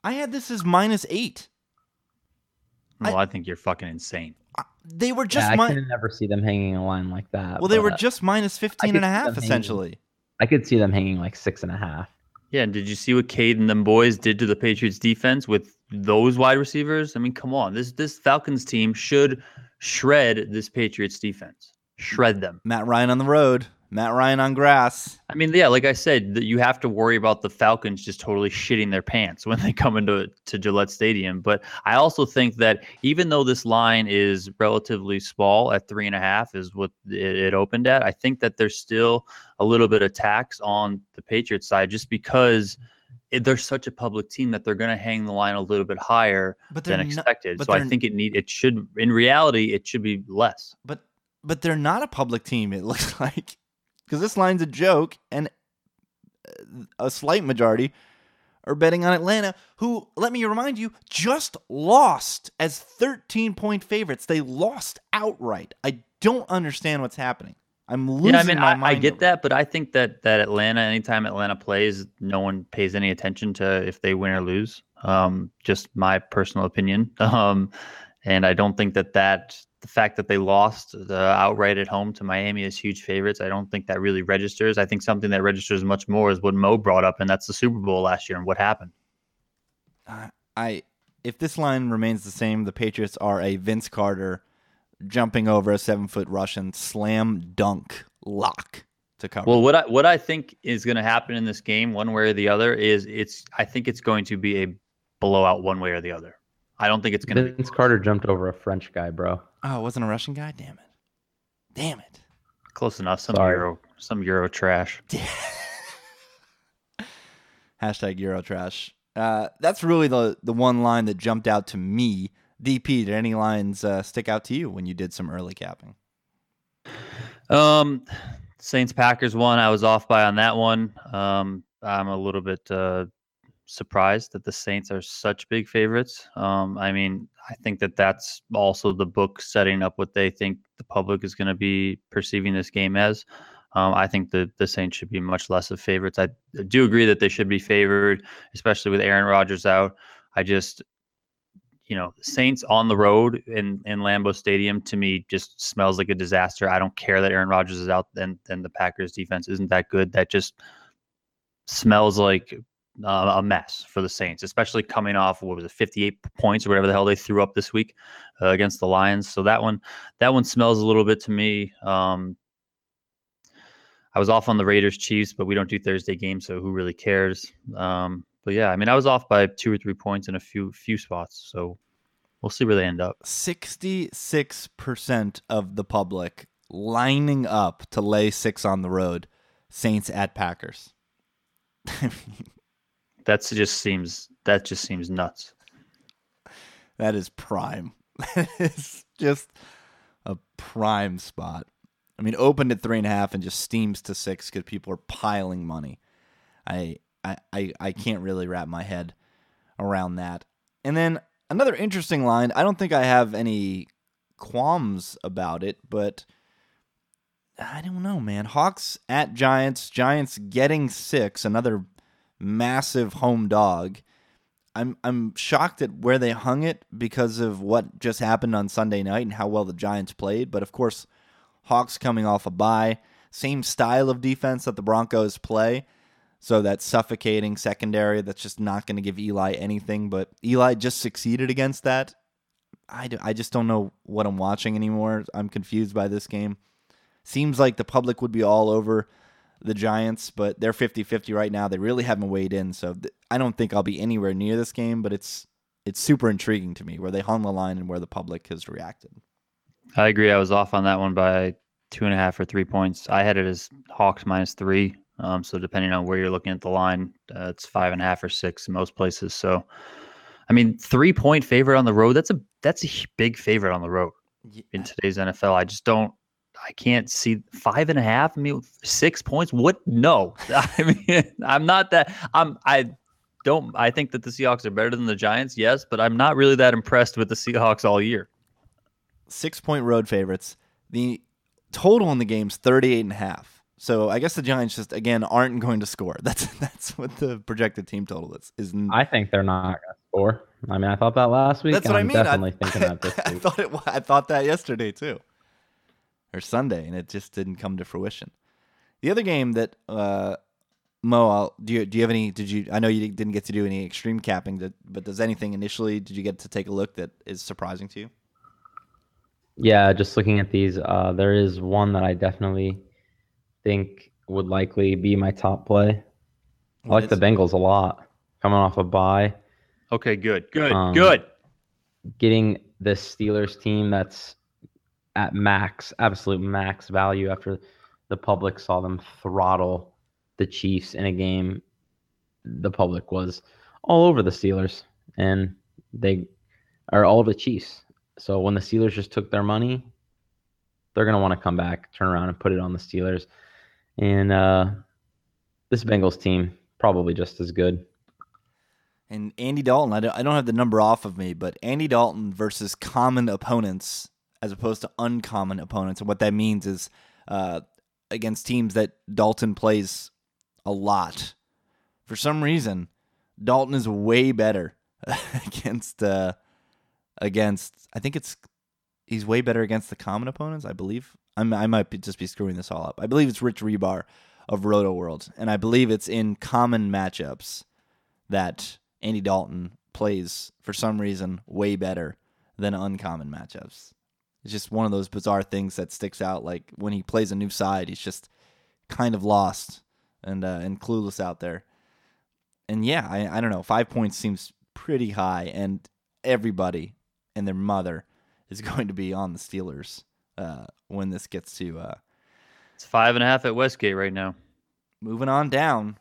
I had this as minus eight. Well, I, think you're fucking insane. Uh, They were yeah, just I mi- can never see them hanging a line like that. well, they were just minus 15 and a half them hanging. essentially. I could see them hanging like six and a half. Yeah, and did you see what Cade and them boys did to the Patriots defense with those wide receivers? I mean, come on. This this Falcons team should shred this Patriots defense. Shred them. Matt Ryan on the road. Matt Ryan on grass. I mean, yeah, like I said, you have to worry about the Falcons just totally shitting their pants when they come into to Gillette Stadium. But I also think that even though this line is relatively small at three and a half, is what it, it opened at, I think that there's still a little bit of tax on the Patriots side just because they're such a public team that they're going to hang the line a little bit higher But than not, expected. but so I think it need it should in reality it should be less. but but they're not a public team. It looks like because this line's a joke, and uh, a slight majority are betting on Atlanta, who let me remind you just lost as 13 point favorites. They lost outright. I don't understand what's happening. I'm losing Yeah, I mean, my I, I get over it. that, but I think that that Atlanta, anytime Atlanta plays, no one pays any attention to if they win or lose. Um, just my personal opinion. Um, and I don't think that that the fact that they lost the outright at home to Miami as huge favorites, I don't think that really registers. I think something that registers much more is what Mo brought up, and that's the Super Bowl last year and what happened. Uh, I if this line remains the same, the Patriots are a Vince Carter jumping over a seven foot Russian slam dunk lock to cover. Well, what I what I think is going to happen in this game, one way or the other, is it's I think it's going to be a blowout one way or the other. I don't think it's going to be Vince Carter jumped over a French guy, bro. oh, it wasn't a Russian guy. Damn it! Damn it! close enough. Some Sorry. euro, some euro trash. Hashtag Eurotrash. Uh, that's really the the one line that jumped out to me. DP, did any lines uh, stick out to you when you did some early capping? Um, Saints Packers one. I was off by on that one. Um, I'm a little bit uh, surprised that the Saints are such big favorites. Um, I mean, I think that that's also the book setting up what they think the public is going to be perceiving this game as. Um, I think the the Saints should be much less of favorites. I do agree that they should be favored, especially with Aaron Rodgers out. I just, you know, Saints on the road in in Lambeau Stadium to me just smells like a disaster. I don't care that Aaron Rodgers is out, and then the Packers defense isn't that good. That just smells like uh, a mess for the Saints, especially coming off what was it, 58 points or whatever the hell they threw up this week uh, against the Lions. So that one, that one smells a little bit to me. Um, I was off on the Raiders Chiefs, but we don't do Thursday games, so who really cares? Um, but yeah, I mean, I was off by two or three points in a few few spots, so we'll see where they end up. Sixty-six percent of the public lining up to lay six on the road. Saints at Packers. That just seems that just seems nuts. That is prime. it's just a prime spot. I mean, opened at three and a half and just steams to six because people are piling money. I, I I I can't really wrap my head around that. And then another interesting line. I don't think I have any qualms about it, but I don't know, man. Hawks at Giants. Giants getting six. Another massive home dog. I'm I'm shocked at where they hung it because of what just happened on Sunday night and how well the Giants played. But of course, Hawks coming off a bye, same style of defense that the Broncos play. So that suffocating secondary that's just not going to give Eli anything. But Eli just succeeded against that. I, do, I just don't know what I'm watching anymore. I'm confused by this game. Seems like the public would be all over the Giants, but they're 50 50 right now. They really haven't weighed in. So th- I don't think I'll be anywhere near this game, but it's it's super intriguing to me where they hung the line and where the public has reacted. I agree. I was off on that one by two and a half or three points. I had it as Hawks minus three. Um, so depending on where you're looking at the line, uh, it's five and a half or six in most places. So, I mean, three point favorite on the road. That's a that's a big favorite on the road yeah. in today's NFL. I just don't I can't see five and a half. I mean, six points. What? No. I mean, I'm not that. I'm. I don't. I think that the Seahawks are better than the Giants. Yes, but I'm not really that impressed with the Seahawks all year. Six point road favorites. The total in the game's 38 and a half. So I guess the Giants just again aren't going to score. That's that's what the projected team total is. Is I think they're not going to score. I mean, I thought that last week. That's what I'm I mean. Definitely I, thinking that this week. I thought it. I thought that yesterday too or Sunday, and it just didn't come to fruition. The other game that uh, Mo, I'll, do you do you have any? Did you? I know you didn't get to do any extreme capping, but does anything initially? Did you get to take a look that is surprising to you? Yeah, just looking at these, uh, there is one that I definitely think would likely be my top play. I like the Bengals a lot, coming off a bye. Okay, good, good, um, good. Getting this Steelers team that's at max, absolute max value after the public saw them throttle the Chiefs in a game. The public was all over the Steelers and they are all the Chiefs. So when the Steelers just took their money, they're going to want to come back, turn around and put it on the Steelers. And uh, this Bengals team, probably just as good. And Andy Dalton, I don't, I don't have the number off of me, but Andy Dalton versus common opponents as opposed to uncommon opponents. And what that means is uh, against teams that Dalton plays a lot. For some reason, Dalton is way better against uh, against. I think it's he's way better against the common opponents. I believe. I'm, I might be, just be screwing this all up. I believe it's Rich Hribar of Rotoworld, and I believe it's in common matchups that Andy Dalton plays for some reason way better than uncommon matchups. It's just one of those bizarre things that sticks out. Like when he plays a new side, he's just kind of lost and uh, and clueless out there. And yeah, I, I don't know. Five points seems pretty high, and everybody and their mother is going to be on the Steelers uh, when this gets to. Uh, it's five and a half at Westgate right now. Moving on down,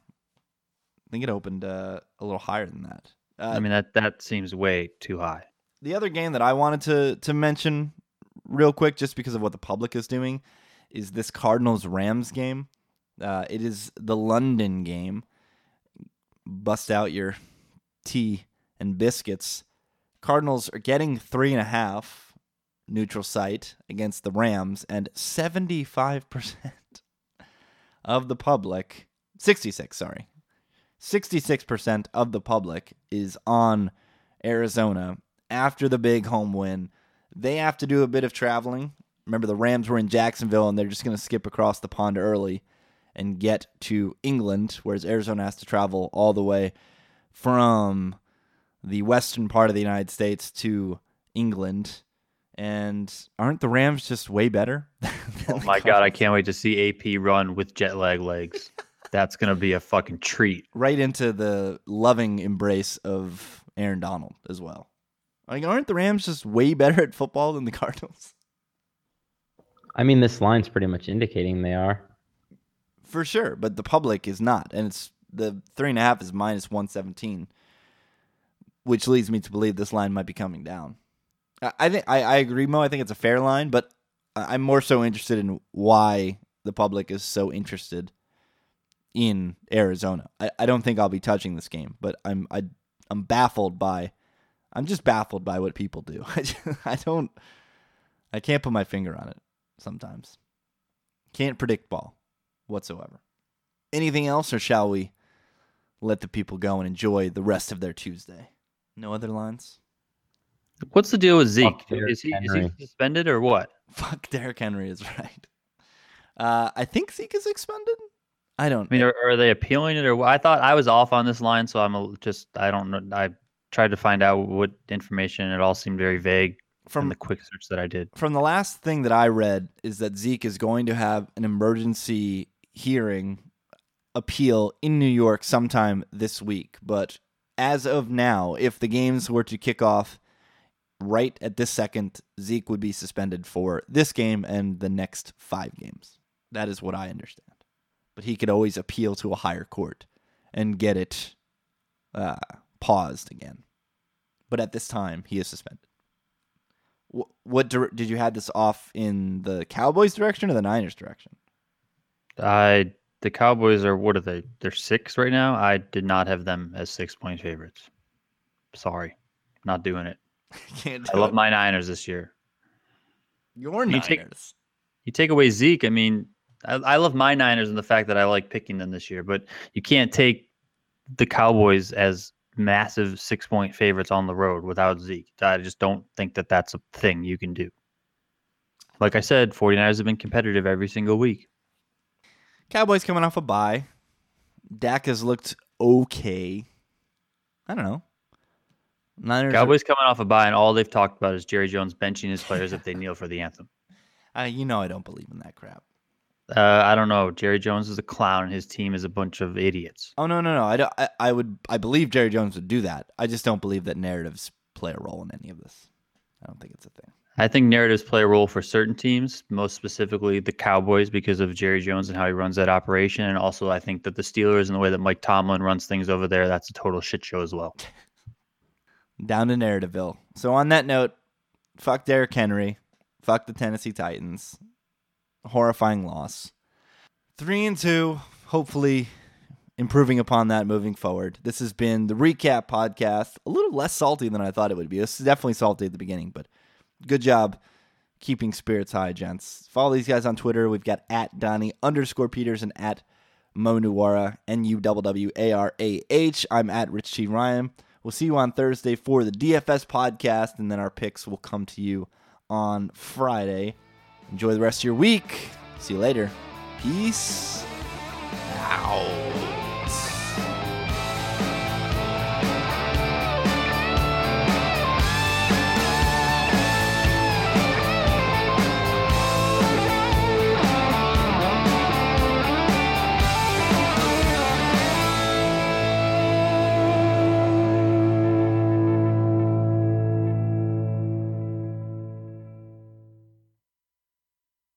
I think it opened uh, a little higher than that. I mean that that seems way too high. The other game that I wanted to to mention real quick, just because of what the public is doing, is this Cardinals Rams game. Uh, it is the London game. Bust out your tea and biscuits. Cardinals are getting three and a half neutral site against the Rams, and 75% of the public, 66, sorry. 66% of the public is on Arizona after the big home win. They have to do a bit of traveling. Remember, the Rams were in Jacksonville and they're just going to skip across the pond early and get to England, whereas Arizona has to travel all the way from the western part of the United States to England. And aren't the Rams just way better? oh my god, I can't wait to see AP run with jet lag legs. That's gonna be a fucking treat. Right into the loving embrace of Aaron Donald as well. Like, aren't the Rams just way better at football than the Cardinals? I mean, this line's pretty much indicating they are. For sure, but the public is not, and it's the three and a half is minus one seventeen, which leads me to believe this line might be coming down. I, I think I, I agree, Mo. I think it's a fair line, but I'm more so interested in why the public is so interested in Arizona. I, I don't think I'll be touching this game, but I'm I, I'm baffled by I'm just baffled by what people do. I, just, I don't I can't put my finger on it sometimes. Can't predict ball whatsoever. Anything else or shall we let the people go and enjoy the rest of their Tuesday? No other lines? What's the deal with Zeke? Is he, is he suspended or what? Fuck Derrick Henry is right. Uh, I think Zeke is suspended. I don't. I mean, are, are they appealing it or what? I thought I was off on this line, so I'm a, just I don't know. I tried to find out what information. It all seemed very vague from the quick search that I did. from the last thing that I read is that Zeke is going to have an emergency hearing appeal in New York sometime this week. But as of now, if the games were to kick off right at this second, Zeke would be suspended for this game and the next five games. That is what I understand. But he could always appeal to a higher court and get it uh, paused again. But at this time, he is suspended. Wh- What dir- did you have this off in the Cowboys direction or the Niners direction? I the Cowboys are what are they? They're six right now. I did not have them as six point favorites. Sorry, not doing it. Can't I love my Niners this year. your You Niners. take- You take away Zeke, I mean, I, I love my Niners and the fact that I like picking them this year, but you can't take the Cowboys as massive six point favorites on the road without Zeke. I just don't think that that's a thing you can do. Like I said, 49ers have been competitive every single week. Cowboys coming off a bye. Dak has looked okay. I don't know. Niners. are- Cowboys coming off a bye, and all they've talked about is Jerry Jones benching his players if they kneel for the anthem. uh, you know I don't believe in that crap. Uh, I don't know. Jerry Jones is a clown, and his team is a bunch of idiots. Oh no no no! I, don't, I I would I believe Jerry Jones would do that. I just don't believe that narratives play a role in any of this. I don't think it's a thing. I think narratives play a role for certain teams, most specifically the Cowboys, because of Jerry Jones and how he runs that operation. And also, I think that the Steelers and the way that Mike Tomlin runs things over there, that's a total shit show as well. Down to Narrativeville. So on that note, fuck Derrick Henry, fuck the Tennessee Titans. Horrifying loss. Three and two. Hopefully, improving upon that moving forward. This has been the recap podcast. A little less salty than I thought it would be. This is definitely salty at the beginning, but good job keeping spirits high, gents. Follow these guys on Twitter. We've got at Donnie underscore Peters and at Mo Nuwara, N U W W A R A H. I'm at Rich T. Ryan. We'll see you on Thursday for the DFS podcast, and then our picks will come to you on Friday. Enjoy the rest of your week. See you later. Peace out.